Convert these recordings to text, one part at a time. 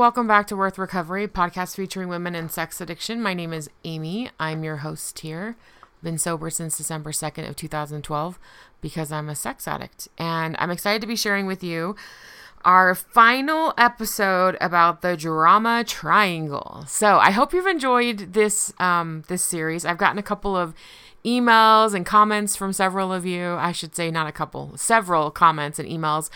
Welcome back to Worth Recovery, podcast featuring women and sex addiction. My name is Amy. I'm your host here. Been sober since December 2nd of 2012 because I'm a sex addict. And I'm excited to be sharing with you our final episode about the drama triangle. So I hope you've enjoyed this um, this series. I've gotten a couple of emails and comments from several of you. I should say not a couple, several comments and emails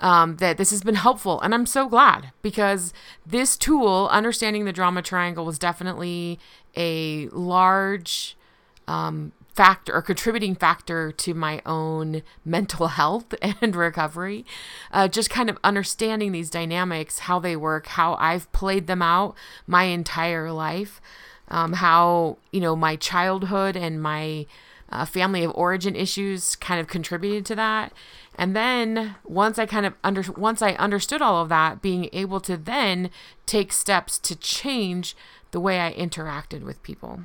um, that this has been helpful. And I'm so glad because this tool, understanding the drama triangle, was definitely a large um, factor or contributing factor to my own mental health and recovery. Uh, just kind of understanding these dynamics, how they work, how I've played them out my entire life, um, how, you know, my childhood and my uh, family of origin issues kind of contributed to that. And then once I kind of under once I understood all of that, being able to then take steps to change the way I interacted with people.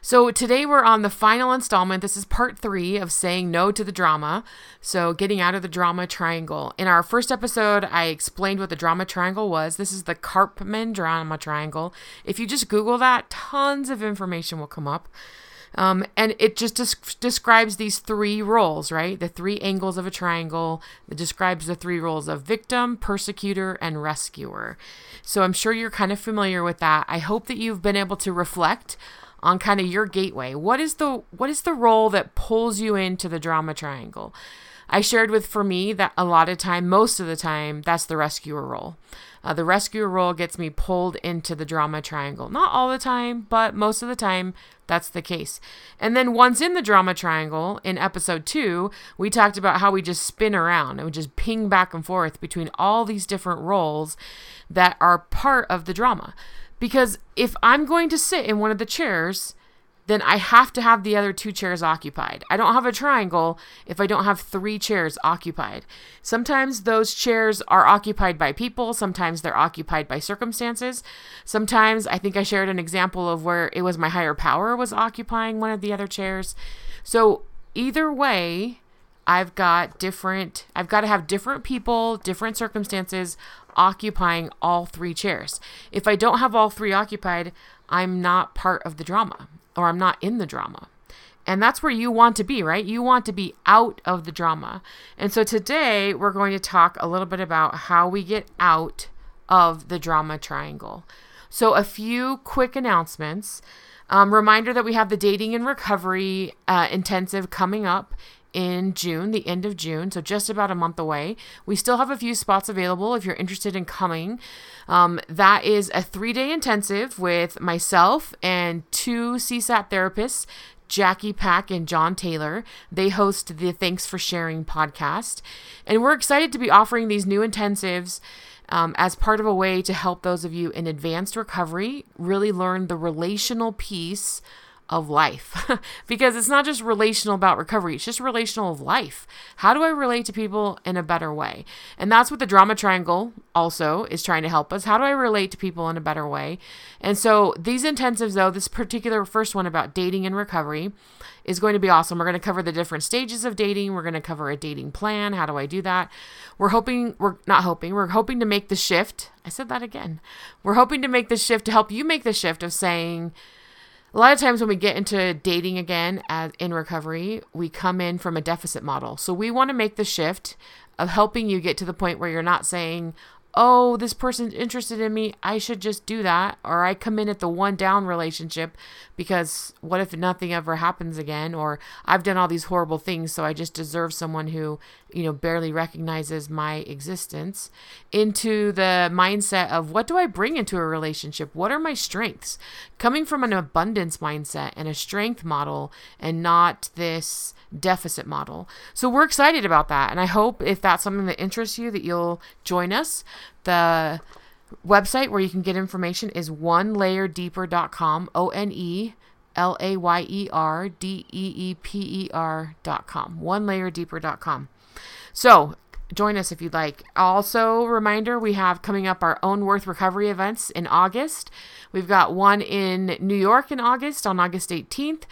So today we're on the final installment. This is part three of saying no to the drama. So getting out of the drama triangle. In our first episode, I explained what the drama triangle was. This is the Karpman drama triangle. If you just Google that, tons of information will come up. Um, and it just des- describes these three roles, right? The three angles of a triangle. It describes the three roles of victim, persecutor, and rescuer. So I'm sure you're kind of familiar with that. I hope that you've been able to reflect on kind of your gateway. What is the what is the role that pulls you into the drama triangle? I shared with for me that a lot of time, most of the time, that's the rescuer role. Uh, the rescuer role gets me pulled into the drama triangle. Not all the time, but most of the time, that's the case. And then once in the drama triangle, in episode two, we talked about how we just spin around and we just ping back and forth between all these different roles that are part of the drama. Because if I'm going to sit in one of the chairs, then I have to have the other two chairs occupied. I don't have a triangle if I don't have three chairs occupied. Sometimes those chairs are occupied by people, sometimes they're occupied by circumstances. Sometimes I think I shared an example of where it was my higher power was occupying one of the other chairs. So either way, I've got different I've got to have different people, different circumstances occupying all three chairs. If I don't have all three occupied, I'm not part of the drama or I'm not in the drama. And that's where you want to be, right? You want to be out of the drama. And so today we're going to talk a little bit about how we get out of the drama triangle. So, a few quick announcements. Um, reminder that we have the dating and recovery uh, intensive coming up in June, the end of June, so just about a month away. We still have a few spots available if you're interested in coming. Um, that is a three day intensive with myself and two CSAT therapists. Jackie Pack and John Taylor. They host the Thanks for Sharing podcast. And we're excited to be offering these new intensives um, as part of a way to help those of you in advanced recovery really learn the relational piece of life. Because it's not just relational about recovery it's just relational of life. How do i relate to people in a better way? And that's what the drama triangle also is trying to help us. How do i relate to people in a better way? And so these intensives though this particular first one about dating and recovery is going to be awesome. We're going to cover the different stages of dating. We're going to cover a dating plan. How do i do that? We're hoping we're not hoping we're hoping to make the shift. I said that again. We're hoping to make the shift to help you make the shift of saying a lot of times when we get into dating again as in recovery, we come in from a deficit model. So we want to make the shift of helping you get to the point where you're not saying, "Oh, this person's interested in me, I should just do that," or I come in at the one down relationship because what if nothing ever happens again or I've done all these horrible things so I just deserve someone who you know, barely recognizes my existence into the mindset of what do I bring into a relationship? What are my strengths? Coming from an abundance mindset and a strength model and not this deficit model. So we're excited about that. And I hope if that's something that interests you that you'll join us. The website where you can get information is one layer onelayerdeeper.com, O N E L A Y E R D E E P E R.com, onelayerdeeper.com. So join us if you'd like. Also, reminder we have coming up our own Worth Recovery events in August. We've got one in New York in August on August 18th,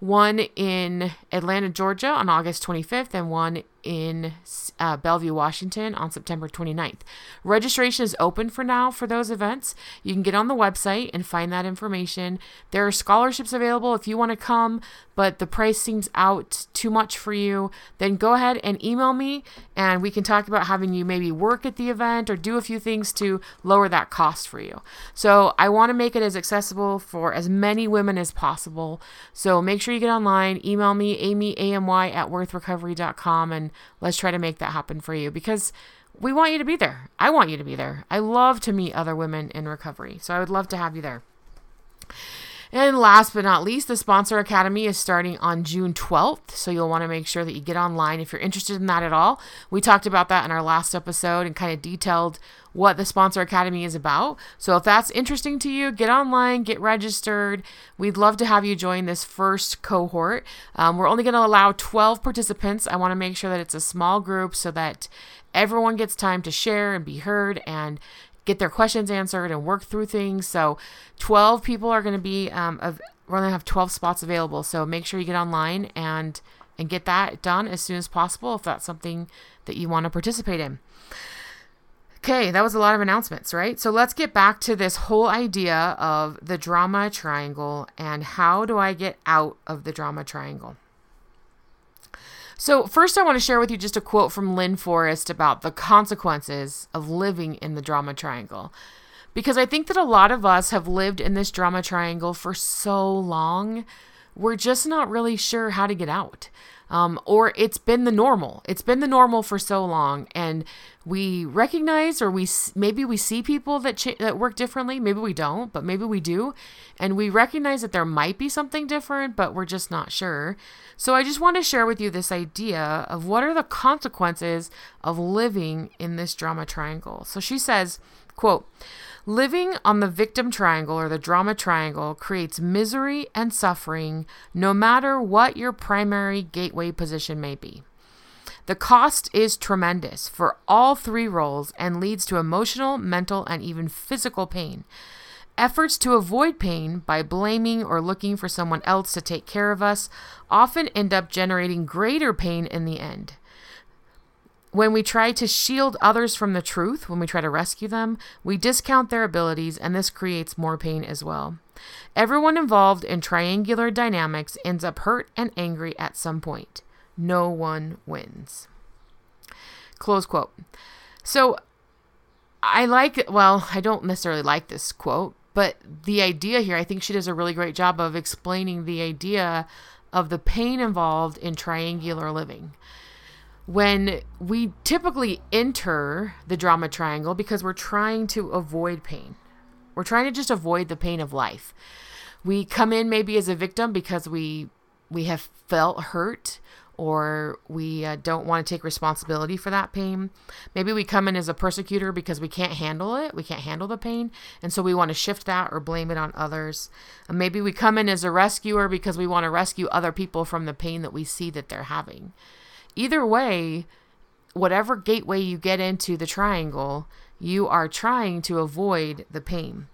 one in Atlanta, Georgia on August 25th, and one in uh, Bellevue, Washington on September 29th. Registration is open for now for those events. You can get on the website and find that information. There are scholarships available if you want to come, but the price seems out too much for you. Then go ahead and email me and we can talk about having you maybe work at the event or do a few things to lower that cost for you. So I want to make it as accessible for as many women as possible. So make sure you get online, email me, amy, A-M-Y at worthrecovery.com and let's try to make that happen for you because we want you to be there. I want you to be there. I love to meet other women in recovery. So I would love to have you there. And last but not least, the Sponsor Academy is starting on June 12th. So you'll want to make sure that you get online if you're interested in that at all. We talked about that in our last episode and kind of detailed what the Sponsor Academy is about. So if that's interesting to you, get online, get registered. We'd love to have you join this first cohort. Um, we're only going to allow 12 participants. I want to make sure that it's a small group so that everyone gets time to share and be heard and get their questions answered and work through things. So 12 people are going to be, um, of, we're going to have 12 spots available. So make sure you get online and and get that done as soon as possible if that's something that you want to participate in. Okay, that was a lot of announcements, right? So let's get back to this whole idea of the drama triangle and how do I get out of the drama triangle? So, first, I want to share with you just a quote from Lynn Forrest about the consequences of living in the drama triangle. Because I think that a lot of us have lived in this drama triangle for so long, we're just not really sure how to get out um, or it's been the normal. It's been the normal for so long, and we recognize, or we maybe we see people that ch- that work differently. Maybe we don't, but maybe we do, and we recognize that there might be something different, but we're just not sure. So I just want to share with you this idea of what are the consequences of living in this drama triangle. So she says, "quote." Living on the victim triangle or the drama triangle creates misery and suffering no matter what your primary gateway position may be. The cost is tremendous for all three roles and leads to emotional, mental, and even physical pain. Efforts to avoid pain by blaming or looking for someone else to take care of us often end up generating greater pain in the end. When we try to shield others from the truth, when we try to rescue them, we discount their abilities, and this creates more pain as well. Everyone involved in triangular dynamics ends up hurt and angry at some point. No one wins. Close quote. So I like, well, I don't necessarily like this quote, but the idea here, I think she does a really great job of explaining the idea of the pain involved in triangular living when we typically enter the drama triangle because we're trying to avoid pain. We're trying to just avoid the pain of life. We come in maybe as a victim because we we have felt hurt or we uh, don't want to take responsibility for that pain. Maybe we come in as a persecutor because we can't handle it. We can't handle the pain. And so we want to shift that or blame it on others. And maybe we come in as a rescuer because we want to rescue other people from the pain that we see that they're having. Either way, whatever gateway you get into the triangle, you are trying to avoid the pain.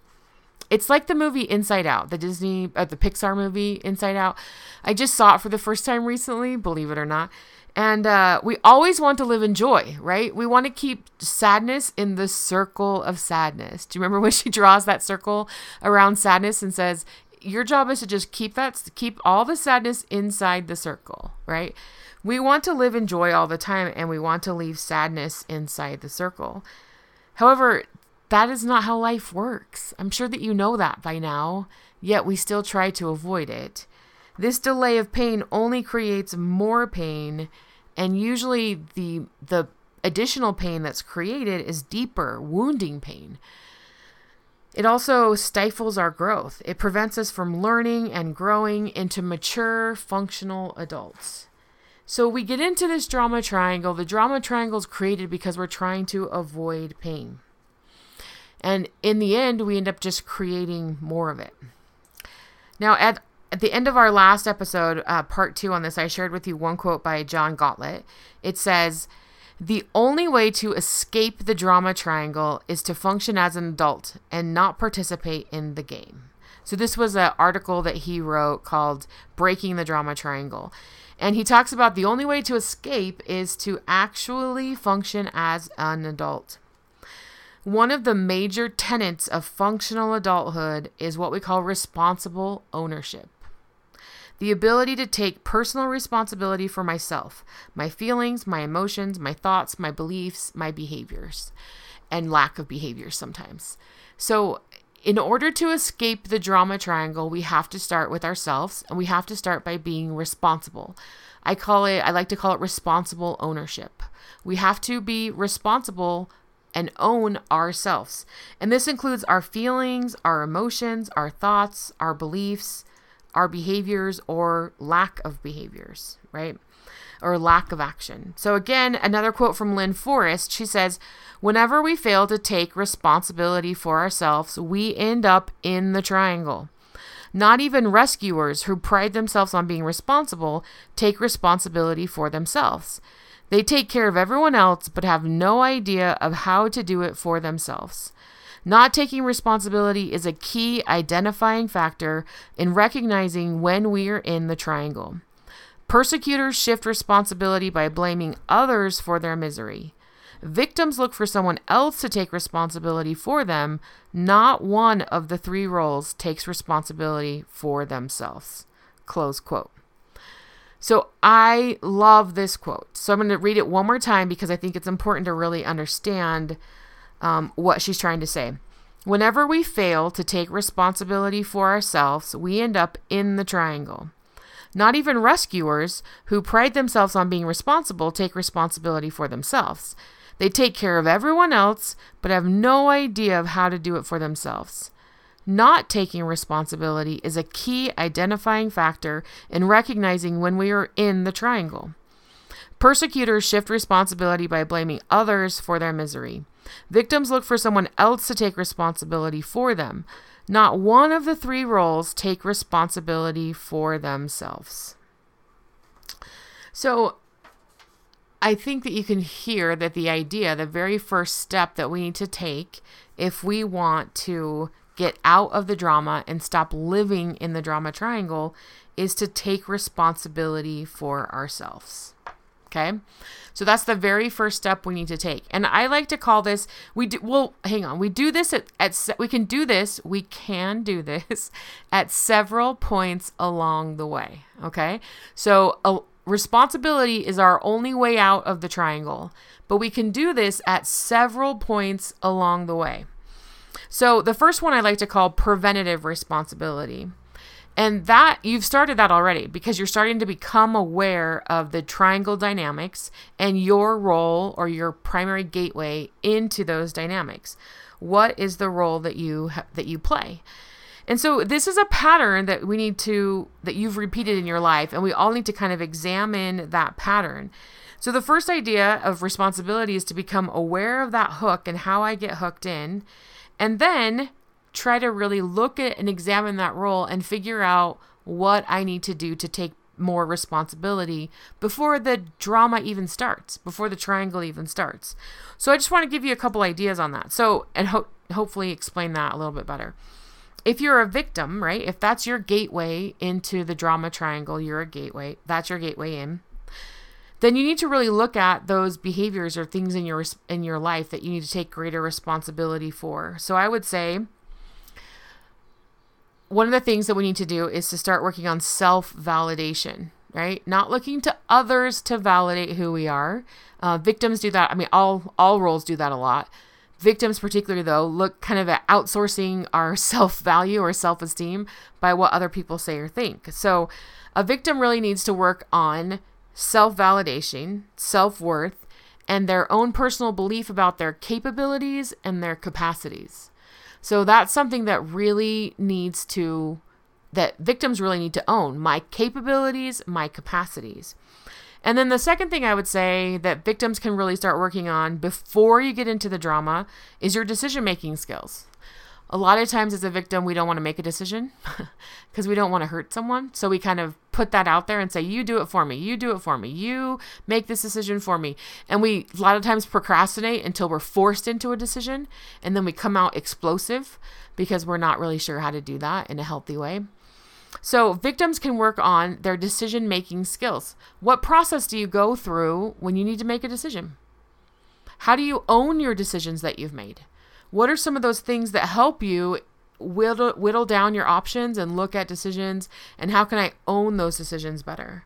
It's like the movie Inside Out, the Disney, uh, the Pixar movie Inside Out. I just saw it for the first time recently, believe it or not. And uh, we always want to live in joy, right? We want to keep sadness in the circle of sadness. Do you remember when she draws that circle around sadness and says, "Your job is to just keep that, keep all the sadness inside the circle," right? We want to live in joy all the time and we want to leave sadness inside the circle. However, that is not how life works. I'm sure that you know that by now, yet we still try to avoid it. This delay of pain only creates more pain And usually the the additional pain that's created is deeper, wounding pain. It also stifles our growth. It prevents us from learning and growing into mature, functional adults. So we get into this drama triangle. The drama triangle is created because we're trying to avoid pain. And in the end, we end up just creating more of it. Now, at, at the end of our last episode, uh, part two on this, I shared with you one quote by John Gottlieb. It says, the only way to escape the drama triangle is to function as an adult and not participate in the game. So, this was an article that he wrote called Breaking the Drama Triangle. And he talks about the only way to escape is to actually function as an adult. One of the major tenets of functional adulthood is what we call responsible ownership the ability to take personal responsibility for myself, my feelings, my emotions, my thoughts, my beliefs, my behaviors, and lack of behaviors sometimes. So, in order to escape the drama triangle, we have to start with ourselves and we have to start by being responsible. I call it, I like to call it responsible ownership. We have to be responsible and own ourselves. And this includes our feelings, our emotions, our thoughts, our beliefs, our behaviors or lack of behaviors, right? Or lack of action. So, again, another quote from Lynn Forrest. She says, Whenever we fail to take responsibility for ourselves, we end up in the triangle. Not even rescuers who pride themselves on being responsible take responsibility for themselves. They take care of everyone else but have no idea of how to do it for themselves. Not taking responsibility is a key identifying factor in recognizing when we are in the triangle. Persecutors shift responsibility by blaming others for their misery. Victims look for someone else to take responsibility for them. Not one of the three roles takes responsibility for themselves. Close quote. So I love this quote. So I'm going to read it one more time because I think it's important to really understand um, what she's trying to say. Whenever we fail to take responsibility for ourselves, we end up in the triangle. Not even rescuers who pride themselves on being responsible take responsibility for themselves. They take care of everyone else, but have no idea of how to do it for themselves. Not taking responsibility is a key identifying factor in recognizing when we are in the triangle. Persecutors shift responsibility by blaming others for their misery. Victims look for someone else to take responsibility for them. Not one of the three roles take responsibility for themselves. So, I think that you can hear that the idea, the very first step that we need to take if we want to get out of the drama and stop living in the drama triangle, is to take responsibility for ourselves. Okay. So that's the very first step we need to take. And I like to call this, we do, well, hang on. We do this at, at we can do this, we can do this at several points along the way. Okay. So a, responsibility is our only way out of the triangle, but we can do this at several points along the way. So the first one I like to call preventative responsibility. And that you've started that already because you're starting to become aware of the triangle dynamics and your role or your primary gateway into those dynamics. What is the role that you ha- that you play? And so this is a pattern that we need to that you've repeated in your life and we all need to kind of examine that pattern. So the first idea of responsibility is to become aware of that hook and how I get hooked in. And then try to really look at and examine that role and figure out what I need to do to take more responsibility before the drama even starts, before the triangle even starts. So I just want to give you a couple ideas on that. So, and ho- hopefully explain that a little bit better. If you're a victim, right? If that's your gateway into the drama triangle, you're a gateway, that's your gateway in. Then you need to really look at those behaviors or things in your in your life that you need to take greater responsibility for. So I would say one of the things that we need to do is to start working on self validation, right? Not looking to others to validate who we are. Uh, victims do that. I mean, all all roles do that a lot. Victims, particularly though, look kind of at outsourcing our self value or self esteem by what other people say or think. So, a victim really needs to work on self validation, self worth, and their own personal belief about their capabilities and their capacities. So that's something that really needs to, that victims really need to own my capabilities, my capacities. And then the second thing I would say that victims can really start working on before you get into the drama is your decision making skills a lot of times as a victim we don't want to make a decision because we don't want to hurt someone so we kind of put that out there and say you do it for me you do it for me you make this decision for me and we a lot of times procrastinate until we're forced into a decision and then we come out explosive because we're not really sure how to do that in a healthy way so, victims can work on their decision making skills. What process do you go through when you need to make a decision? How do you own your decisions that you've made? What are some of those things that help you whittle, whittle down your options and look at decisions? And how can I own those decisions better?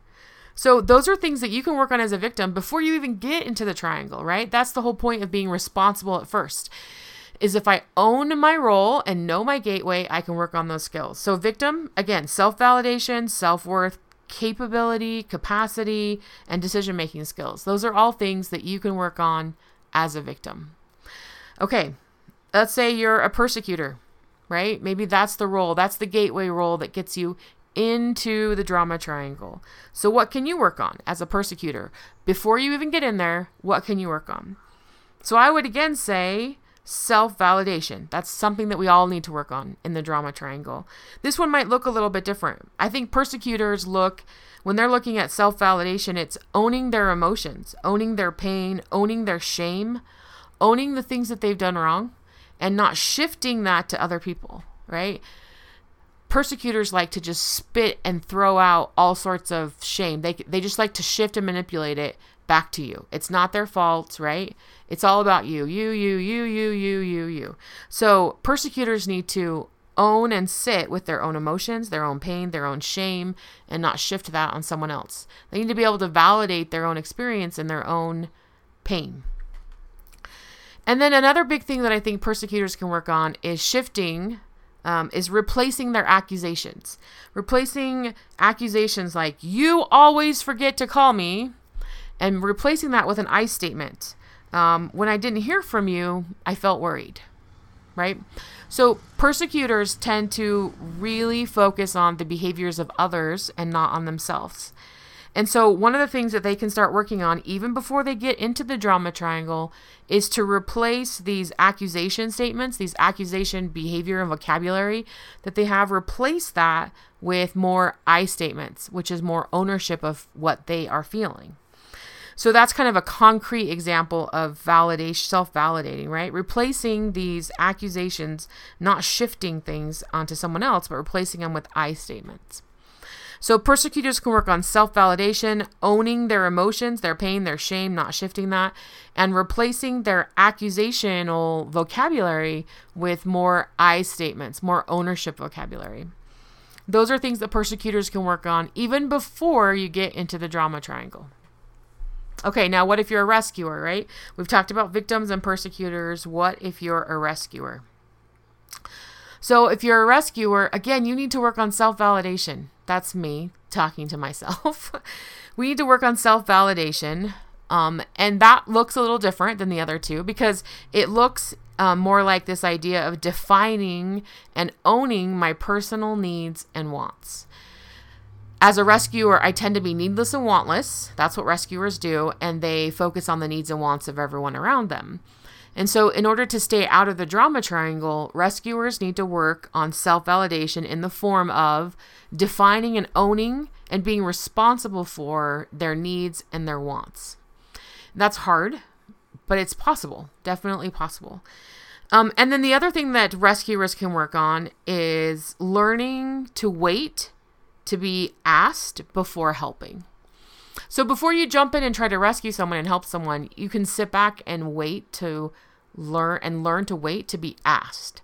So, those are things that you can work on as a victim before you even get into the triangle, right? That's the whole point of being responsible at first. Is if I own my role and know my gateway, I can work on those skills. So, victim, again, self validation, self worth, capability, capacity, and decision making skills. Those are all things that you can work on as a victim. Okay, let's say you're a persecutor, right? Maybe that's the role, that's the gateway role that gets you into the drama triangle. So, what can you work on as a persecutor? Before you even get in there, what can you work on? So, I would again say self validation. That's something that we all need to work on in the drama triangle. This one might look a little bit different. I think persecutors look, when they're looking at self validation, it's owning their emotions, owning their pain, owning their shame, owning the things that they've done wrong and not shifting that to other people, right? Persecutors like to just spit and throw out all sorts of shame. They, they just like to shift and manipulate it back to you. It's not their fault, right? It's all about you. You, you, you, you, you, you, you. So persecutors need to own and sit with their own emotions, their own pain, their own shame, and not shift that on someone else. They need to be able to validate their own experience and their own pain. And then another big thing that I think persecutors can work on is shifting, um, is replacing their accusations. Replacing accusations like, you always forget to call me, and replacing that with an I statement. Um, when I didn't hear from you, I felt worried, right? So persecutors tend to really focus on the behaviors of others and not on themselves. And so, one of the things that they can start working on, even before they get into the drama triangle, is to replace these accusation statements, these accusation behavior and vocabulary that they have, replace that with more I statements, which is more ownership of what they are feeling. So that's kind of a concrete example of validation, self validating, right? Replacing these accusations, not shifting things onto someone else, but replacing them with I statements. So persecutors can work on self validation, owning their emotions, their pain, their shame, not shifting that, and replacing their accusational vocabulary with more I statements, more ownership vocabulary. Those are things that persecutors can work on even before you get into the drama triangle. Okay, now what if you're a rescuer, right? We've talked about victims and persecutors. What if you're a rescuer? So, if you're a rescuer, again, you need to work on self validation. That's me talking to myself. we need to work on self validation. Um, and that looks a little different than the other two because it looks um, more like this idea of defining and owning my personal needs and wants. As a rescuer, I tend to be needless and wantless. That's what rescuers do, and they focus on the needs and wants of everyone around them. And so, in order to stay out of the drama triangle, rescuers need to work on self validation in the form of defining and owning and being responsible for their needs and their wants. That's hard, but it's possible, definitely possible. Um, and then the other thing that rescuers can work on is learning to wait to be asked before helping. So before you jump in and try to rescue someone and help someone, you can sit back and wait to learn and learn to wait to be asked.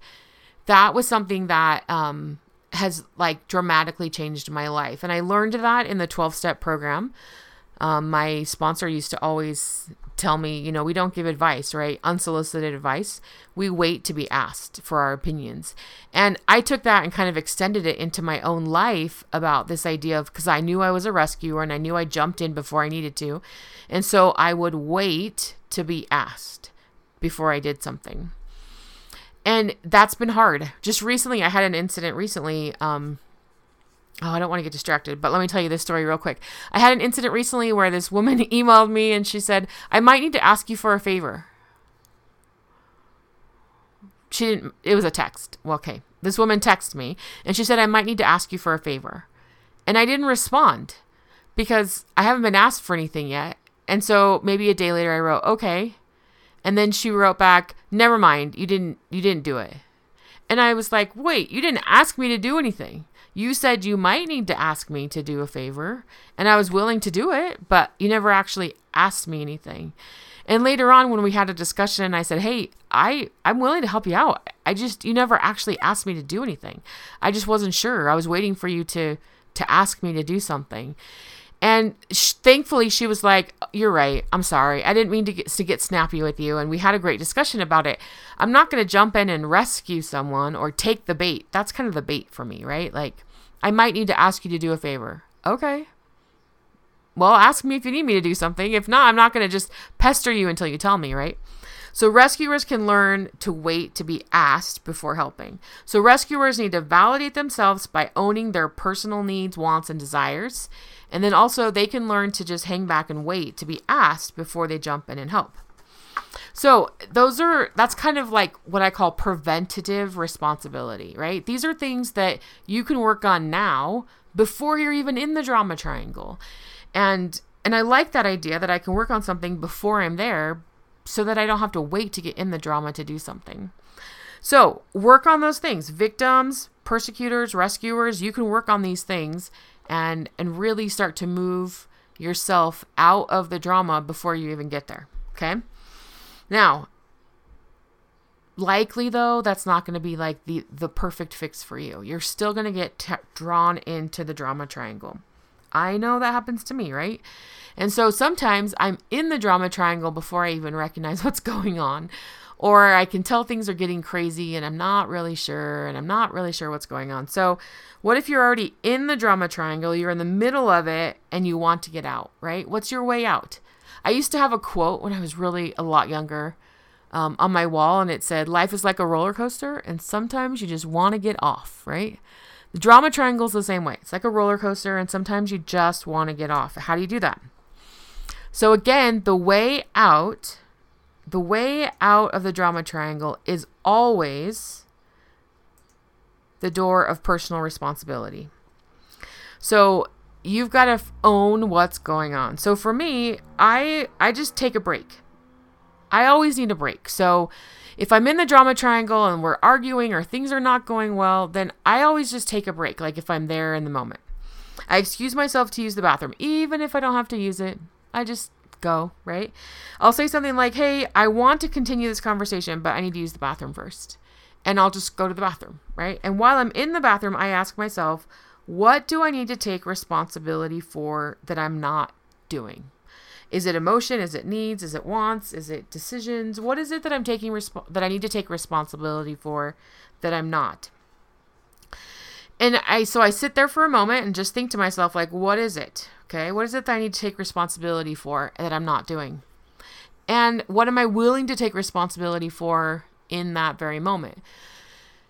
That was something that um, has like dramatically changed my life. And I learned that in the 12 step program. Um, my sponsor used to always tell me, you know, we don't give advice, right? Unsolicited advice. We wait to be asked for our opinions. And I took that and kind of extended it into my own life about this idea of because I knew I was a rescuer and I knew I jumped in before I needed to. And so I would wait to be asked before I did something. And that's been hard. Just recently, I had an incident recently. Um, Oh, I don't want to get distracted, but let me tell you this story real quick. I had an incident recently where this woman emailed me and she said, I might need to ask you for a favor. She didn't, it was a text. Well, okay. This woman texted me and she said, I might need to ask you for a favor. And I didn't respond because I haven't been asked for anything yet. And so maybe a day later I wrote, okay. And then she wrote back, never mind. You didn't, you didn't do it. And I was like, wait, you didn't ask me to do anything. You said you might need to ask me to do a favor, and I was willing to do it, but you never actually asked me anything. And later on when we had a discussion, and I said, "Hey, I I'm willing to help you out. I just you never actually asked me to do anything. I just wasn't sure. I was waiting for you to to ask me to do something." And sh- thankfully, she was like, "You're right. I'm sorry. I didn't mean to get to get snappy with you." And we had a great discussion about it. I'm not going to jump in and rescue someone or take the bait. That's kind of the bait for me, right? Like, I might need to ask you to do a favor. Okay. Well, ask me if you need me to do something. If not, I'm not going to just pester you until you tell me, right? So, rescuers can learn to wait to be asked before helping. So, rescuers need to validate themselves by owning their personal needs, wants, and desires. And then also, they can learn to just hang back and wait to be asked before they jump in and help. So, those are that's kind of like what I call preventative responsibility, right? These are things that you can work on now before you're even in the drama triangle. And and I like that idea that I can work on something before I'm there so that I don't have to wait to get in the drama to do something. So, work on those things. Victims, persecutors, rescuers, you can work on these things and and really start to move yourself out of the drama before you even get there. Okay? Now, likely though, that's not going to be like the the perfect fix for you. You're still going to get t- drawn into the drama triangle. I know that happens to me, right? And so sometimes I'm in the drama triangle before I even recognize what's going on. Or I can tell things are getting crazy and I'm not really sure and I'm not really sure what's going on. So, what if you're already in the drama triangle, you're in the middle of it and you want to get out, right? What's your way out? I used to have a quote when I was really a lot younger um, on my wall and it said, Life is like a roller coaster and sometimes you just want to get off, right? The drama triangle is the same way. It's like a roller coaster and sometimes you just want to get off. How do you do that? So, again, the way out the way out of the drama triangle is always the door of personal responsibility. So you've got to own what's going on. So for me, I I just take a break. I always need a break. So if I'm in the drama triangle and we're arguing or things are not going well, then I always just take a break like if I'm there in the moment. I excuse myself to use the bathroom even if I don't have to use it. I just go, right? I'll say something like, hey, I want to continue this conversation, but I need to use the bathroom first. And I'll just go to the bathroom, right? And while I'm in the bathroom, I ask myself, what do I need to take responsibility for that I'm not doing? Is it emotion? Is it needs? Is it wants? Is it decisions? What is it that I'm taking resp- that I need to take responsibility for that I'm not? And I so I sit there for a moment and just think to myself like what is it? Okay? What is it that I need to take responsibility for that I'm not doing? And what am I willing to take responsibility for in that very moment?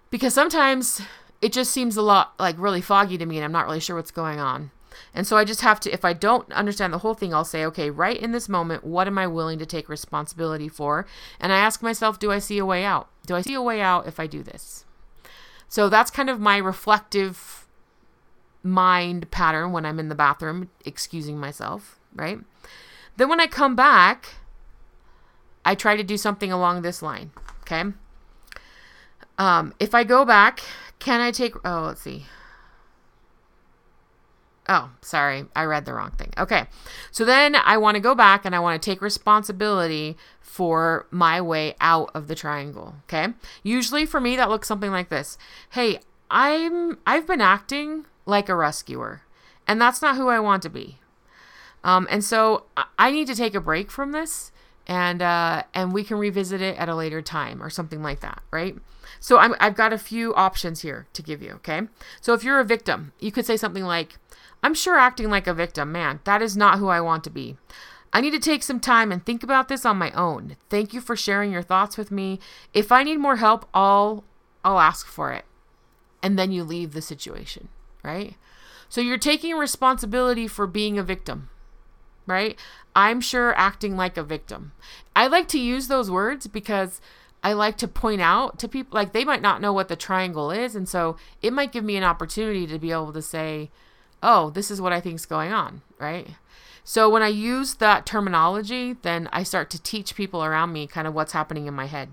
Because sometimes it just seems a lot like really foggy to me and I'm not really sure what's going on. And so I just have to, if I don't understand the whole thing, I'll say, okay, right in this moment, what am I willing to take responsibility for? And I ask myself, do I see a way out? Do I see a way out if I do this? So that's kind of my reflective mind pattern when I'm in the bathroom, excusing myself, right? Then when I come back, I try to do something along this line, okay? Um, if I go back, can I take, oh, let's see. Oh, sorry. I read the wrong thing. Okay. So then I want to go back and I want to take responsibility for my way out of the triangle. Okay. Usually for me, that looks something like this. Hey, I'm, I've been acting like a rescuer, and that's not who I want to be. Um, and so I need to take a break from this and uh, and we can revisit it at a later time or something like that, right? So I'm, I've got a few options here to give you, okay? So if you're a victim, you could say something like, I'm sure acting like a victim, man, that is not who I want to be. I need to take some time and think about this on my own. Thank you for sharing your thoughts with me. If I need more help, I'll I'll ask for it. And then you leave the situation, right? So you're taking responsibility for being a victim, right? I'm sure acting like a victim. I like to use those words because I like to point out to people, like they might not know what the triangle is. And so it might give me an opportunity to be able to say, oh, this is what I think is going on, right? So when I use that terminology, then I start to teach people around me kind of what's happening in my head.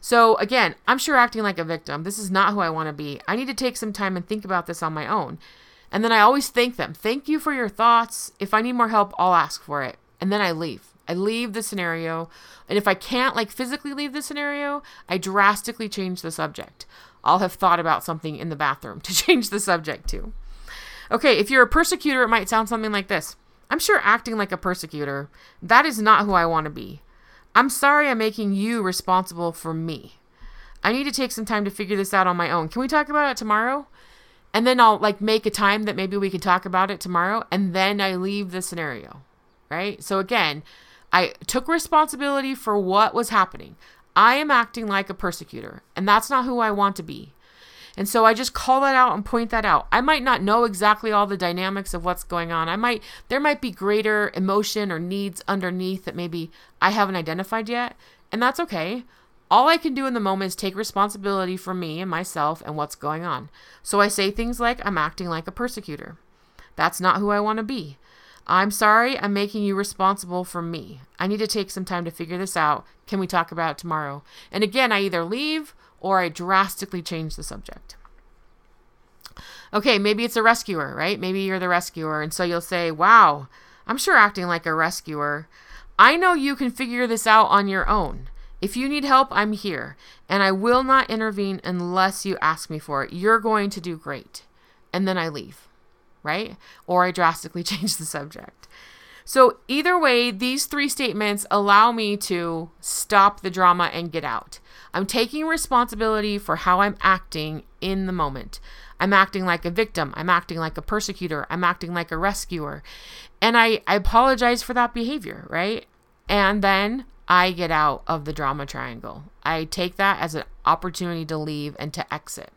So again, I'm sure acting like a victim. This is not who I want to be. I need to take some time and think about this on my own. And then I always thank them. Thank you for your thoughts. If I need more help, I'll ask for it. And then I leave. I leave the scenario. And if I can't like physically leave the scenario, I drastically change the subject. I'll have thought about something in the bathroom to change the subject to. Okay, if you're a persecutor, it might sound something like this I'm sure acting like a persecutor, that is not who I want to be. I'm sorry I'm making you responsible for me. I need to take some time to figure this out on my own. Can we talk about it tomorrow? And then I'll like make a time that maybe we could talk about it tomorrow and then I leave the scenario. Right? So again, I took responsibility for what was happening. I am acting like a persecutor, and that's not who I want to be. And so I just call that out and point that out. I might not know exactly all the dynamics of what's going on. I might there might be greater emotion or needs underneath that maybe I haven't identified yet, and that's okay. All I can do in the moment is take responsibility for me and myself and what's going on. So I say things like, I'm acting like a persecutor. That's not who I want to be. I'm sorry, I'm making you responsible for me. I need to take some time to figure this out. Can we talk about it tomorrow? And again, I either leave or I drastically change the subject. Okay, maybe it's a rescuer, right? Maybe you're the rescuer. And so you'll say, Wow, I'm sure acting like a rescuer. I know you can figure this out on your own. If you need help, I'm here, and I will not intervene unless you ask me for it. You're going to do great. And then I leave, right? Or I drastically change the subject. So, either way, these three statements allow me to stop the drama and get out. I'm taking responsibility for how I'm acting in the moment. I'm acting like a victim. I'm acting like a persecutor. I'm acting like a rescuer. And I, I apologize for that behavior, right? And then I get out of the drama triangle. I take that as an opportunity to leave and to exit.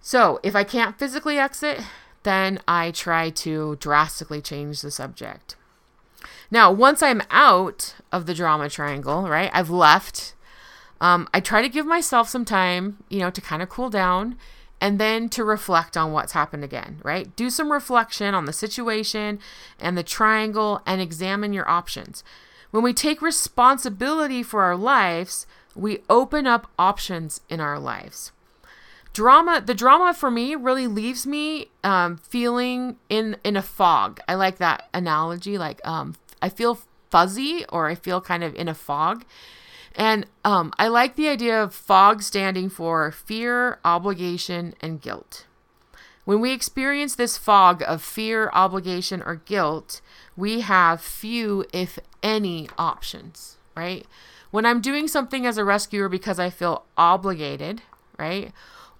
So, if I can't physically exit, then I try to drastically change the subject. Now, once I'm out of the drama triangle, right, I've left, um, I try to give myself some time, you know, to kind of cool down and then to reflect on what's happened again, right? Do some reflection on the situation and the triangle and examine your options. When we take responsibility for our lives, we open up options in our lives. Drama, the drama for me really leaves me um, feeling in in a fog. I like that analogy. Like um, I feel fuzzy, or I feel kind of in a fog. And um, I like the idea of fog standing for fear, obligation, and guilt. When we experience this fog of fear, obligation, or guilt, we have few, if any, options, right? When I'm doing something as a rescuer because I feel obligated, right?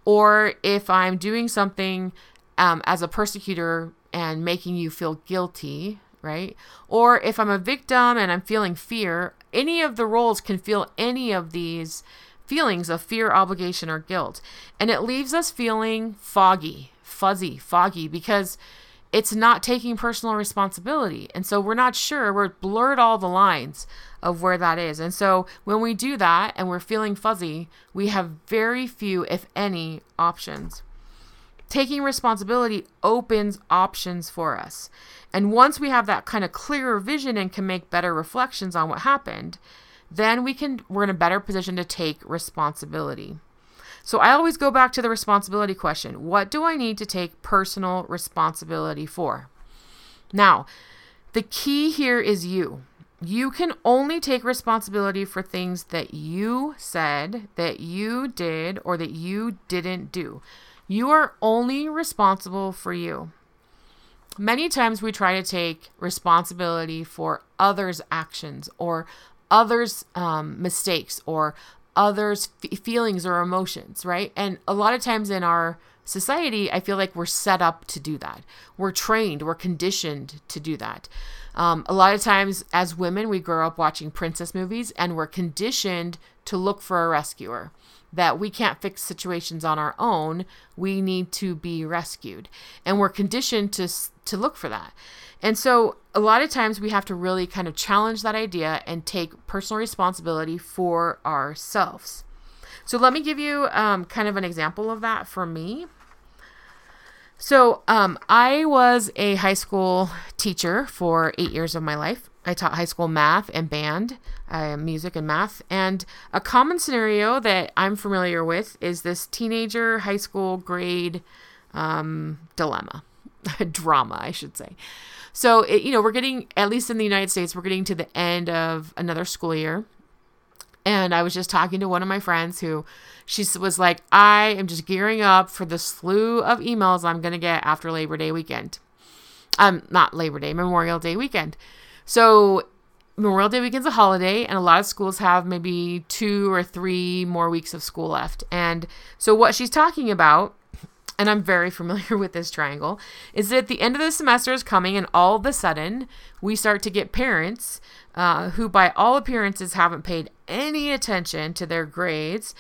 Or if I'm doing something um, as a persecutor and making you feel guilty, right? Or if I'm a victim and I'm feeling fear, any of the roles can feel any of these feelings of fear, obligation, or guilt. And it leaves us feeling foggy, fuzzy, foggy, because it's not taking personal responsibility. And so we're not sure, we're blurred all the lines of where that is. And so when we do that and we're feeling fuzzy, we have very few, if any, options. Taking responsibility opens options for us. And once we have that kind of clearer vision and can make better reflections on what happened, then we can we're in a better position to take responsibility. So I always go back to the responsibility question what do I need to take personal responsibility for? Now, the key here is you. You can only take responsibility for things that you said, that you did, or that you didn't do. You are only responsible for you. many times we try to take responsibility for others' actions or others' um, mistakes or others' f- feelings or emotions, right? And a lot of times in our society, I feel like we're set up to do that. We're trained, we're conditioned to do that. Um, a lot of times, as women, we grow up watching princess movies and we're conditioned to look for a rescuer. That we can't fix situations on our own. We need to be rescued. And we're conditioned to, to look for that. And so, a lot of times, we have to really kind of challenge that idea and take personal responsibility for ourselves. So, let me give you um, kind of an example of that for me. So, um, I was a high school teacher for eight years of my life. I taught high school math and band, uh, music and math. And a common scenario that I'm familiar with is this teenager high school grade um, dilemma, drama, I should say. So, it, you know, we're getting, at least in the United States, we're getting to the end of another school year. And I was just talking to one of my friends who she was like, I am just gearing up for the slew of emails I'm going to get after Labor Day weekend. Um, not Labor Day, Memorial Day weekend. So Memorial Day weekend's a holiday, and a lot of schools have maybe two or three more weeks of school left. And so, what she's talking about, and I'm very familiar with this triangle, is that the end of the semester is coming, and all of a sudden, we start to get parents uh, who, by all appearances, haven't paid any attention to their grades,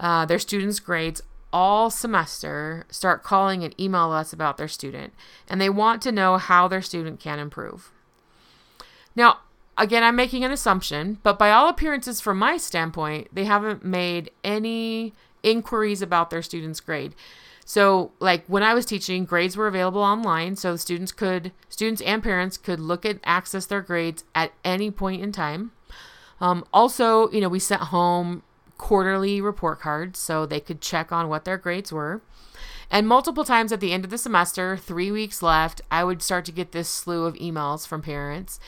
uh, their students' grades all semester, start calling and email us about their student, and they want to know how their student can improve. Now, again, I'm making an assumption, but by all appearances, from my standpoint, they haven't made any inquiries about their student's grade. So, like when I was teaching, grades were available online, so students could, students and parents could look at access their grades at any point in time. Um, also, you know, we sent home quarterly report cards so they could check on what their grades were. And multiple times at the end of the semester, three weeks left, I would start to get this slew of emails from parents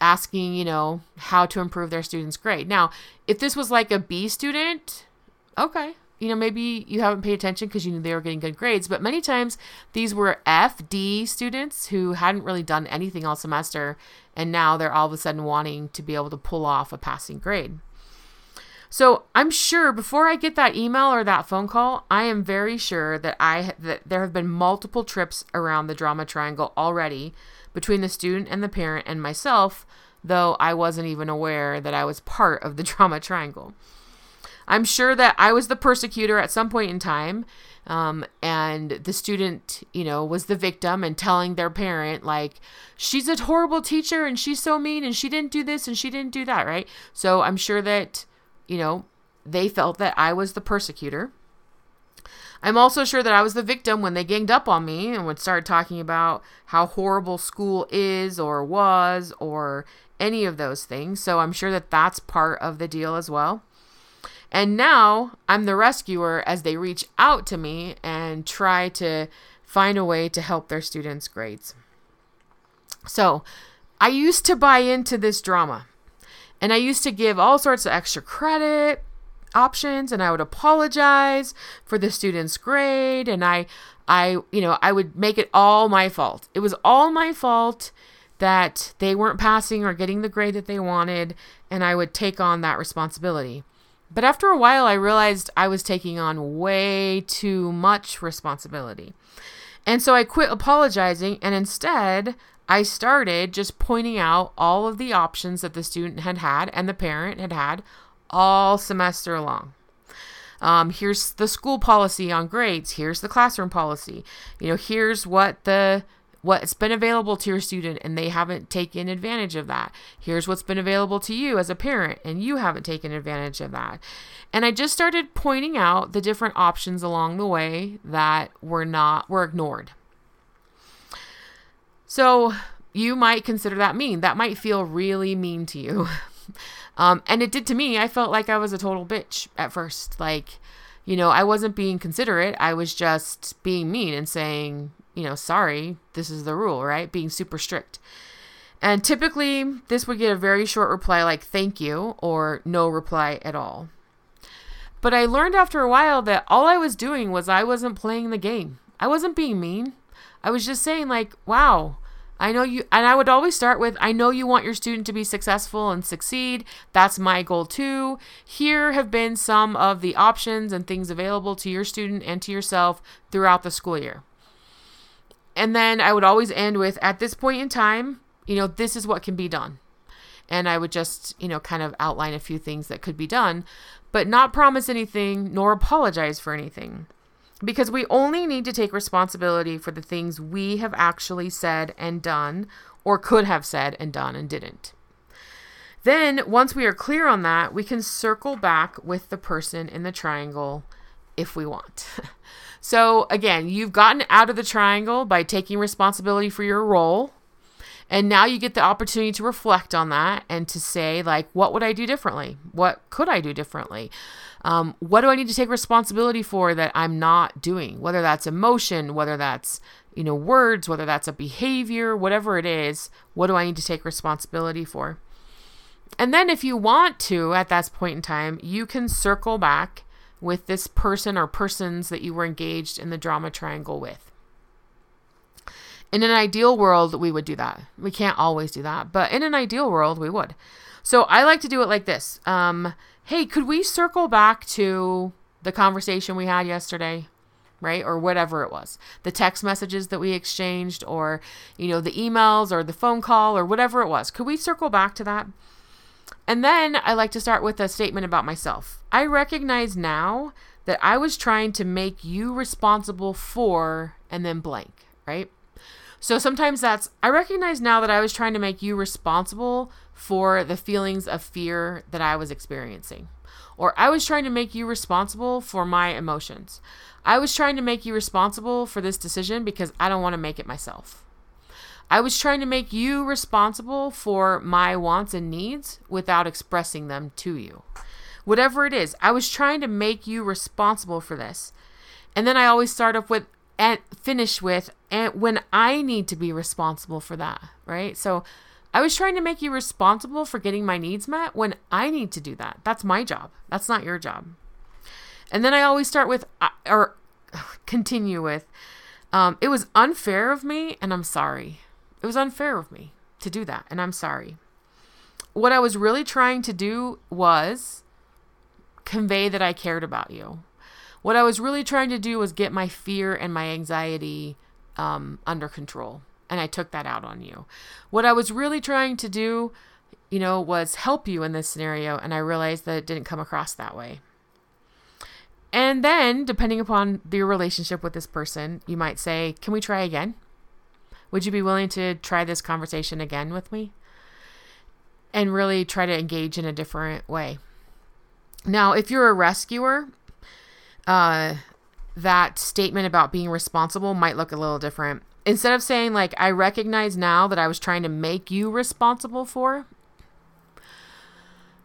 asking, you know, how to improve their student's grade. Now, if this was like a B student, okay, you know, maybe you haven't paid attention because you knew they were getting good grades, but many times these were F, D students who hadn't really done anything all semester, and now they're all of a sudden wanting to be able to pull off a passing grade. So I'm sure before I get that email or that phone call, I am very sure that I that there have been multiple trips around the drama triangle already between the student and the parent and myself, though I wasn't even aware that I was part of the drama triangle. I'm sure that I was the persecutor at some point in time, um, and the student, you know, was the victim and telling their parent, like, she's a horrible teacher and she's so mean and she didn't do this and she didn't do that, right? So I'm sure that you know, they felt that I was the persecutor. I'm also sure that I was the victim when they ganged up on me and would start talking about how horrible school is or was or any of those things. So I'm sure that that's part of the deal as well. And now I'm the rescuer as they reach out to me and try to find a way to help their students' grades. So I used to buy into this drama. And I used to give all sorts of extra credit options and I would apologize for the student's grade and I I you know, I would make it all my fault. It was all my fault that they weren't passing or getting the grade that they wanted and I would take on that responsibility. But after a while I realized I was taking on way too much responsibility. And so I quit apologizing and instead I started just pointing out all of the options that the student had had and the parent had had all semester long. Um, here's the school policy on grades. Here's the classroom policy. You know, here's what the what's been available to your student and they haven't taken advantage of that. Here's what's been available to you as a parent and you haven't taken advantage of that. And I just started pointing out the different options along the way that were not were ignored. So you might consider that mean. That might feel really mean to you. um, and it did to me. I felt like I was a total bitch at first. Like, you know, I wasn't being considerate. I was just being mean and saying, you know, sorry, this is the rule, right? Being super strict. And typically, this would get a very short reply like thank you or no reply at all. But I learned after a while that all I was doing was I wasn't playing the game. I wasn't being mean. I was just saying, like, wow, I know you, and I would always start with, I know you want your student to be successful and succeed. That's my goal too. Here have been some of the options and things available to your student and to yourself throughout the school year. And then I would always end with, at this point in time, you know, this is what can be done. And I would just, you know, kind of outline a few things that could be done, but not promise anything nor apologize for anything because we only need to take responsibility for the things we have actually said and done, or could have said and done and didn't. Then, once we are clear on that, we can circle back with the person in the triangle if we want. so, again, you've gotten out of the triangle by taking responsibility for your role. And now you get the opportunity to reflect on that and to say, like, what would I do differently? What could I do differently? Um, what do I need to take responsibility for that I'm not doing? Whether that's emotion, whether that's you know words, whether that's a behavior, whatever it is, what do I need to take responsibility for? And then if you want to at that point in time, you can circle back with this person or persons that you were engaged in the drama triangle with. In an ideal world, we would do that. We can't always do that, but in an ideal world, we would. So I like to do it like this. Um, hey, could we circle back to the conversation we had yesterday? Right? Or whatever it was. The text messages that we exchanged, or, you know, the emails or the phone call or whatever it was. Could we circle back to that? And then I like to start with a statement about myself. I recognize now that I was trying to make you responsible for and then blank, right? So sometimes that's, I recognize now that I was trying to make you responsible for the feelings of fear that I was experiencing. Or I was trying to make you responsible for my emotions. I was trying to make you responsible for this decision because I don't want to make it myself. I was trying to make you responsible for my wants and needs without expressing them to you. Whatever it is, I was trying to make you responsible for this. And then I always start off with and finish with and when I need to be responsible for that, right? So I was trying to make you responsible for getting my needs met when I need to do that. That's my job. That's not your job. And then I always start with uh, or continue with um, it was unfair of me and I'm sorry. It was unfair of me to do that and I'm sorry. What I was really trying to do was convey that I cared about you what I was really trying to do was get my fear and my anxiety um, under control. And I took that out on you. What I was really trying to do, you know, was help you in this scenario. And I realized that it didn't come across that way. And then, depending upon your relationship with this person, you might say, Can we try again? Would you be willing to try this conversation again with me? And really try to engage in a different way. Now, if you're a rescuer uh, that statement about being responsible might look a little different. Instead of saying, like, I recognize now that I was trying to make you responsible for,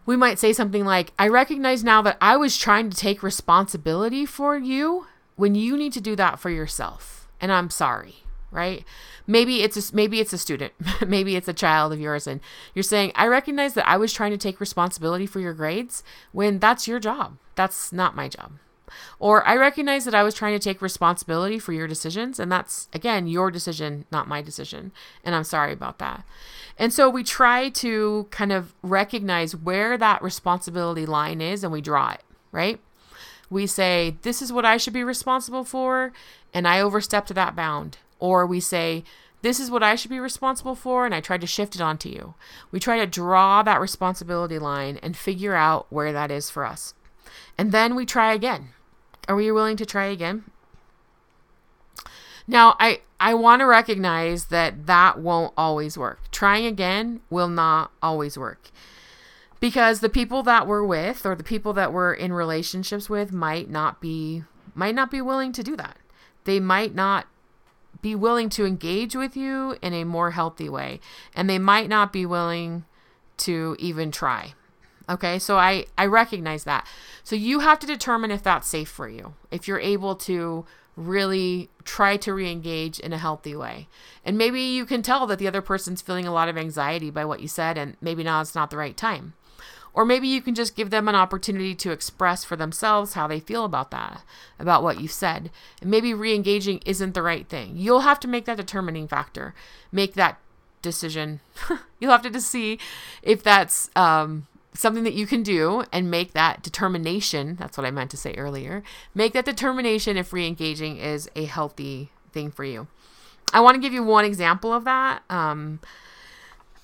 we might say something like, I recognize now that I was trying to take responsibility for you when you need to do that for yourself. And I'm sorry, right? Maybe it's a, maybe it's a student, maybe it's a child of yours and you're saying, "I recognize that I was trying to take responsibility for your grades when that's your job. That's not my job." Or I recognize that I was trying to take responsibility for your decisions, and that's, again, your decision, not my decision. And I'm sorry about that. And so we try to kind of recognize where that responsibility line is and we draw it, right? We say, this is what I should be responsible for, and I overstepped that bound. Or we say, this is what I should be responsible for, and I tried to shift it onto you. We try to draw that responsibility line and figure out where that is for us. And then we try again. Are we willing to try again? Now, I I want to recognize that that won't always work. Trying again will not always work. Because the people that we're with or the people that we're in relationships with might not be might not be willing to do that. They might not be willing to engage with you in a more healthy way and they might not be willing to even try. Okay, so I, I recognize that. So you have to determine if that's safe for you, if you're able to really try to re engage in a healthy way. And maybe you can tell that the other person's feeling a lot of anxiety by what you said, and maybe now it's not the right time. Or maybe you can just give them an opportunity to express for themselves how they feel about that, about what you said. And maybe re engaging isn't the right thing. You'll have to make that determining factor, make that decision. You'll have to see if that's um, something that you can do and make that determination. That's what I meant to say earlier. Make that determination if re engaging is a healthy thing for you. I want to give you one example of that. Um,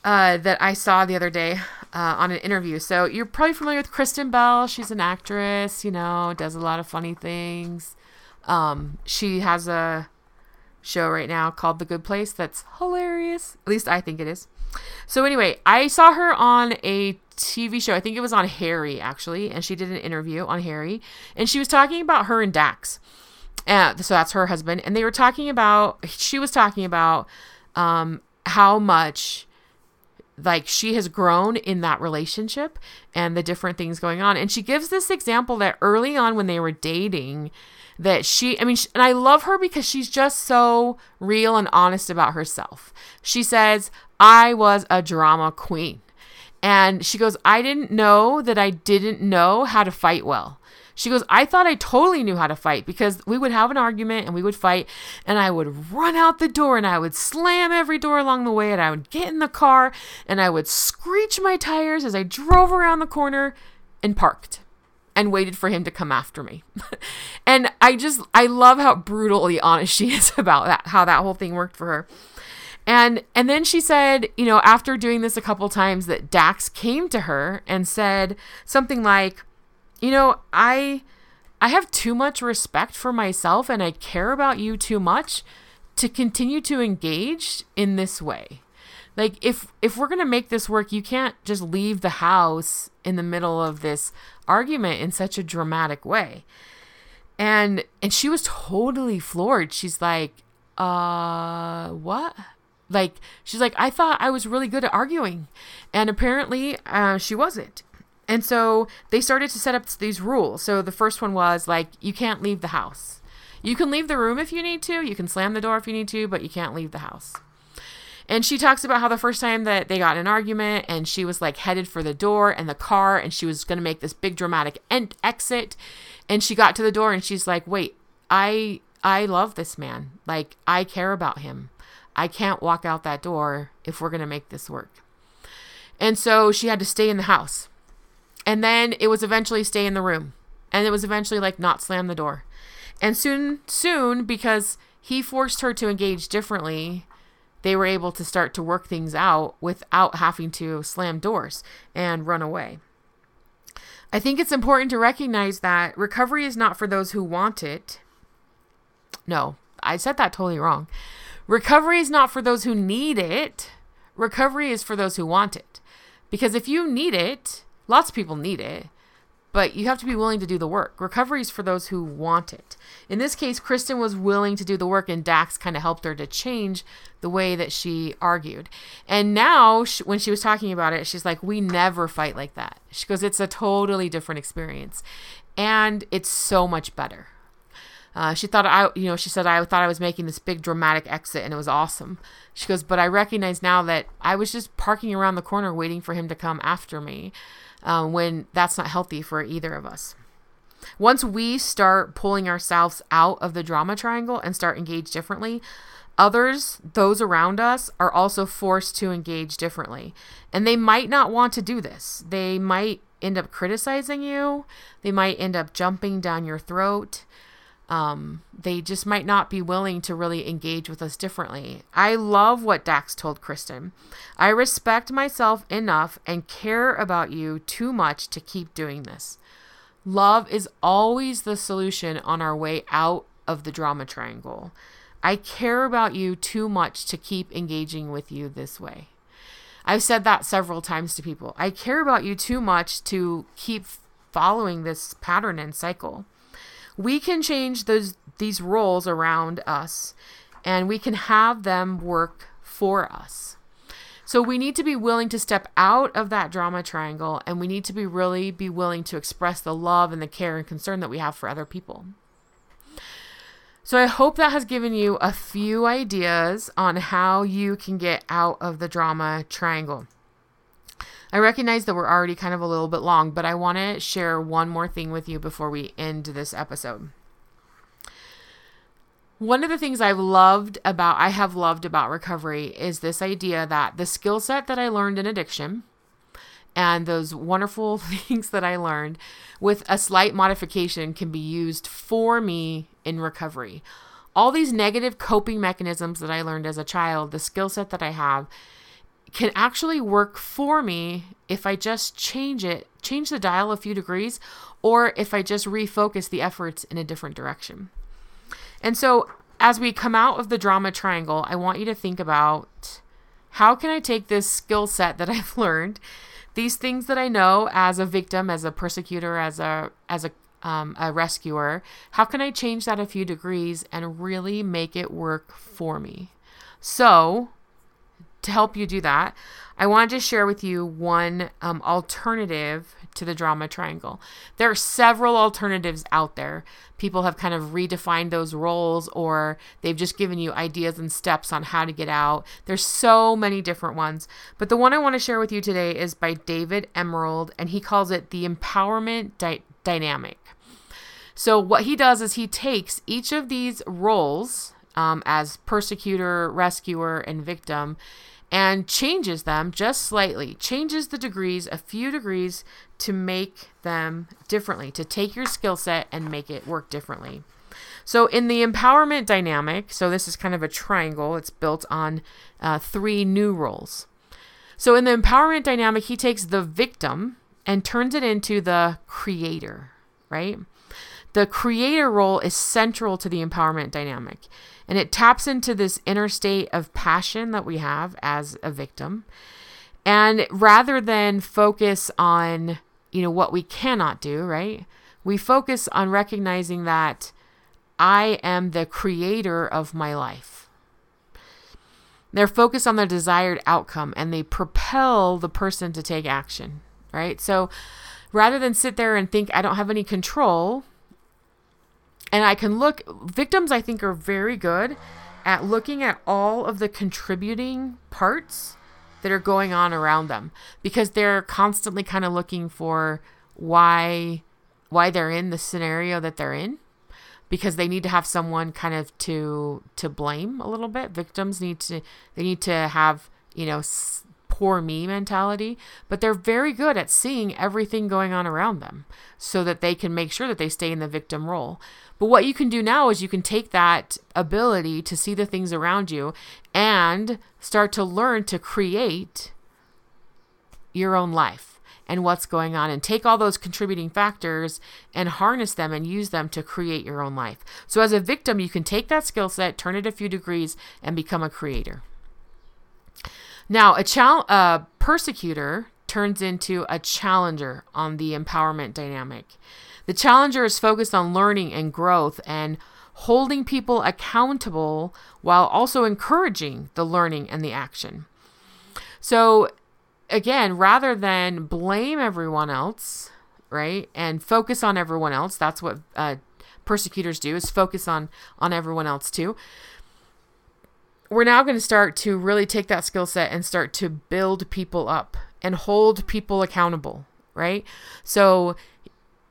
uh, that I saw the other day uh, on an interview. So you're probably familiar with Kristen Bell. She's an actress, you know, does a lot of funny things. Um, she has a show right now called The Good Place that's hilarious. At least I think it is. So anyway, I saw her on a TV show. I think it was on Harry actually, and she did an interview on Harry, and she was talking about her and Dax. Uh, so that's her husband, and they were talking about. She was talking about um, how much like she has grown in that relationship and the different things going on. And she gives this example that early on when they were dating, that she, I mean, she, and I love her because she's just so real and honest about herself. She says, I was a drama queen. And she goes, I didn't know that I didn't know how to fight well. She goes, I thought I totally knew how to fight because we would have an argument and we would fight, and I would run out the door and I would slam every door along the way, and I would get in the car and I would screech my tires as I drove around the corner and parked and waited for him to come after me. and I just, I love how brutally honest she is about that, how that whole thing worked for her. And and then she said, you know, after doing this a couple times that Dax came to her and said something like, you know, I I have too much respect for myself and I care about you too much to continue to engage in this way. Like if if we're going to make this work, you can't just leave the house in the middle of this argument in such a dramatic way. And and she was totally floored. She's like, "Uh, what?" Like she's like, "I thought I was really good at arguing." And apparently, uh, she wasn't. And so they started to set up these rules. So the first one was like, you can't leave the house. You can leave the room if you need to, you can slam the door if you need to, but you can't leave the house. And she talks about how the first time that they got an argument and she was like headed for the door and the car and she was going to make this big dramatic end exit and she got to the door and she's like, "Wait, I I love this man. Like I care about him. I can't walk out that door if we're going to make this work." And so she had to stay in the house. And then it was eventually stay in the room. And it was eventually like not slam the door. And soon, soon, because he forced her to engage differently, they were able to start to work things out without having to slam doors and run away. I think it's important to recognize that recovery is not for those who want it. No, I said that totally wrong. Recovery is not for those who need it. Recovery is for those who want it. Because if you need it, Lots of people need it, but you have to be willing to do the work. Recovery is for those who want it. In this case, Kristen was willing to do the work, and Dax kind of helped her to change the way that she argued. And now, she, when she was talking about it, she's like, We never fight like that. She goes, It's a totally different experience, and it's so much better. Uh, she thought I, you know, she said I thought I was making this big dramatic exit, and it was awesome. She goes, but I recognize now that I was just parking around the corner waiting for him to come after me um, when that's not healthy for either of us. Once we start pulling ourselves out of the drama triangle and start engage differently, others, those around us, are also forced to engage differently. And they might not want to do this. They might end up criticizing you, they might end up jumping down your throat. Um, they just might not be willing to really engage with us differently. I love what Dax told Kristen. I respect myself enough and care about you too much to keep doing this. Love is always the solution on our way out of the drama triangle. I care about you too much to keep engaging with you this way. I've said that several times to people. I care about you too much to keep following this pattern and cycle we can change those these roles around us and we can have them work for us. So we need to be willing to step out of that drama triangle and we need to be really be willing to express the love and the care and concern that we have for other people. So I hope that has given you a few ideas on how you can get out of the drama triangle. I recognize that we're already kind of a little bit long, but I want to share one more thing with you before we end this episode. One of the things I've loved about, I have loved about recovery is this idea that the skill set that I learned in addiction and those wonderful things that I learned with a slight modification can be used for me in recovery. All these negative coping mechanisms that I learned as a child, the skill set that I have, can actually work for me if I just change it, change the dial a few degrees, or if I just refocus the efforts in a different direction. And so, as we come out of the drama triangle, I want you to think about how can I take this skill set that I've learned these things that I know as a victim, as a persecutor, as a as a um, a rescuer, how can I change that a few degrees and really make it work for me? So, to help you do that, I wanted to share with you one um, alternative to the drama triangle. There are several alternatives out there. People have kind of redefined those roles or they've just given you ideas and steps on how to get out. There's so many different ones. But the one I want to share with you today is by David Emerald, and he calls it the empowerment di- dynamic. So, what he does is he takes each of these roles um, as persecutor, rescuer, and victim and changes them just slightly, changes the degrees a few degrees to make them differently, to take your skill set and make it work differently. So, in the empowerment dynamic, so this is kind of a triangle, it's built on uh, three new roles. So, in the empowerment dynamic, he takes the victim and turns it into the creator, right? The creator role is central to the empowerment dynamic. And it taps into this inner state of passion that we have as a victim. And rather than focus on, you know, what we cannot do, right? We focus on recognizing that I am the creator of my life. They're focused on the desired outcome and they propel the person to take action, right? So rather than sit there and think, I don't have any control, and I can look, victims, I think, are very good at looking at all of the contributing parts that are going on around them because they're constantly kind of looking for why why they're in the scenario that they're in because they need to have someone kind of to to blame a little bit victims need to they need to have you know poor me mentality, but they're very good at seeing everything going on around them so that they can make sure that they stay in the victim role. But what you can do now is you can take that ability to see the things around you and start to learn to create your own life and what's going on and take all those contributing factors and harness them and use them to create your own life. So as a victim, you can take that skill set, turn it a few degrees and become a creator. Now, a chal- a persecutor turns into a challenger on the empowerment dynamic. The challenger is focused on learning and growth and holding people accountable while also encouraging the learning and the action. So, again, rather than blame everyone else, right, and focus on everyone else, that's what uh, persecutors do is focus on on everyone else too we're now going to start to really take that skill set and start to build people up and hold people accountable, right? So,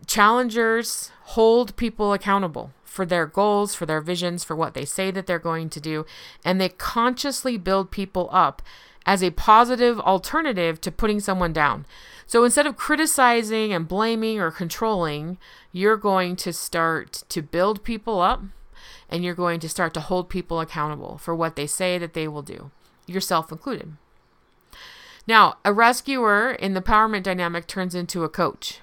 challengers hold people accountable for their goals, for their visions, for what they say that they're going to do, and they consciously build people up as a positive alternative to putting someone down. So instead of criticizing and blaming or controlling, you're going to start to build people up and you're going to start to hold people accountable for what they say that they will do, yourself included. Now, a rescuer in the empowerment dynamic turns into a coach.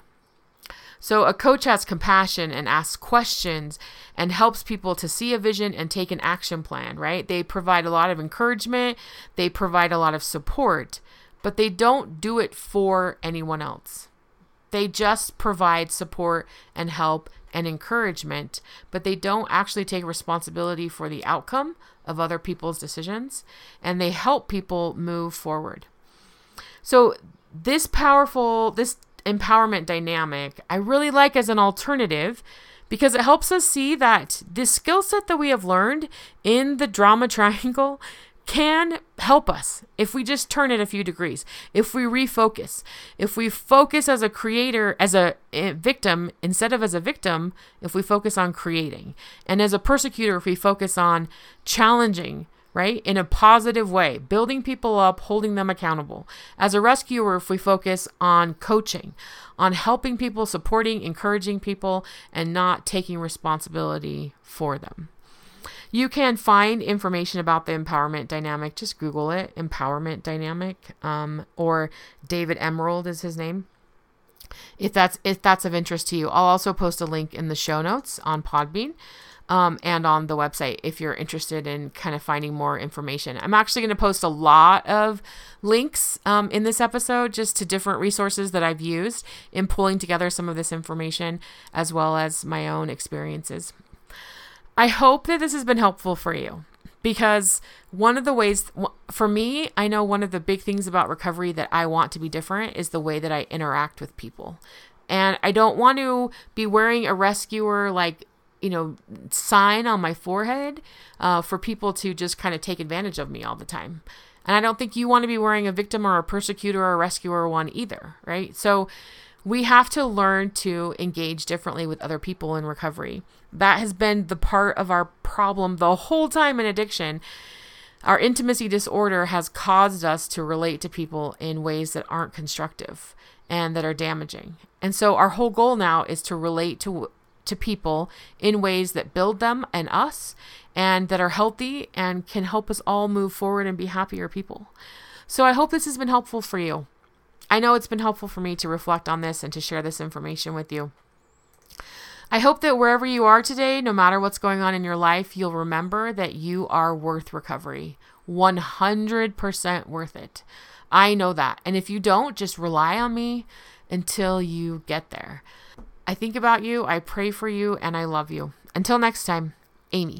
So, a coach has compassion and asks questions and helps people to see a vision and take an action plan, right? They provide a lot of encouragement, they provide a lot of support, but they don't do it for anyone else. They just provide support and help and encouragement, but they don't actually take responsibility for the outcome of other people's decisions and they help people move forward. So, this powerful, this empowerment dynamic, I really like as an alternative because it helps us see that this skill set that we have learned in the drama triangle can help us if we just turn it a few degrees, if we refocus, if we focus as a creator, as a eh, victim, instead of as a victim, if we focus on creating, and as a persecutor, if we focus on challenging, right, in a positive way, building people up, holding them accountable. As a rescuer, if we focus on coaching, on helping people, supporting, encouraging people, and not taking responsibility for them. You can find information about the empowerment dynamic. Just Google it, empowerment dynamic, um, or David Emerald is his name. If that's if that's of interest to you, I'll also post a link in the show notes on Podbean. Um, and on the website if you're interested in kind of finding more information. I'm actually going to post a lot of links um, in this episode just to different resources that I've used in pulling together some of this information as well as my own experiences. I hope that this has been helpful for you because one of the ways for me, I know one of the big things about recovery that I want to be different is the way that I interact with people. And I don't want to be wearing a rescuer like you know sign on my forehead uh, for people to just kind of take advantage of me all the time and i don't think you want to be wearing a victim or a persecutor or a rescuer one either right so we have to learn to engage differently with other people in recovery. That has been the part of our problem the whole time in addiction. Our intimacy disorder has caused us to relate to people in ways that aren't constructive and that are damaging. And so our whole goal now is to relate to to people in ways that build them and us and that are healthy and can help us all move forward and be happier people. So I hope this has been helpful for you. I know it's been helpful for me to reflect on this and to share this information with you. I hope that wherever you are today, no matter what's going on in your life, you'll remember that you are worth recovery. 100% worth it. I know that. And if you don't, just rely on me until you get there. I think about you, I pray for you, and I love you. Until next time, Amy.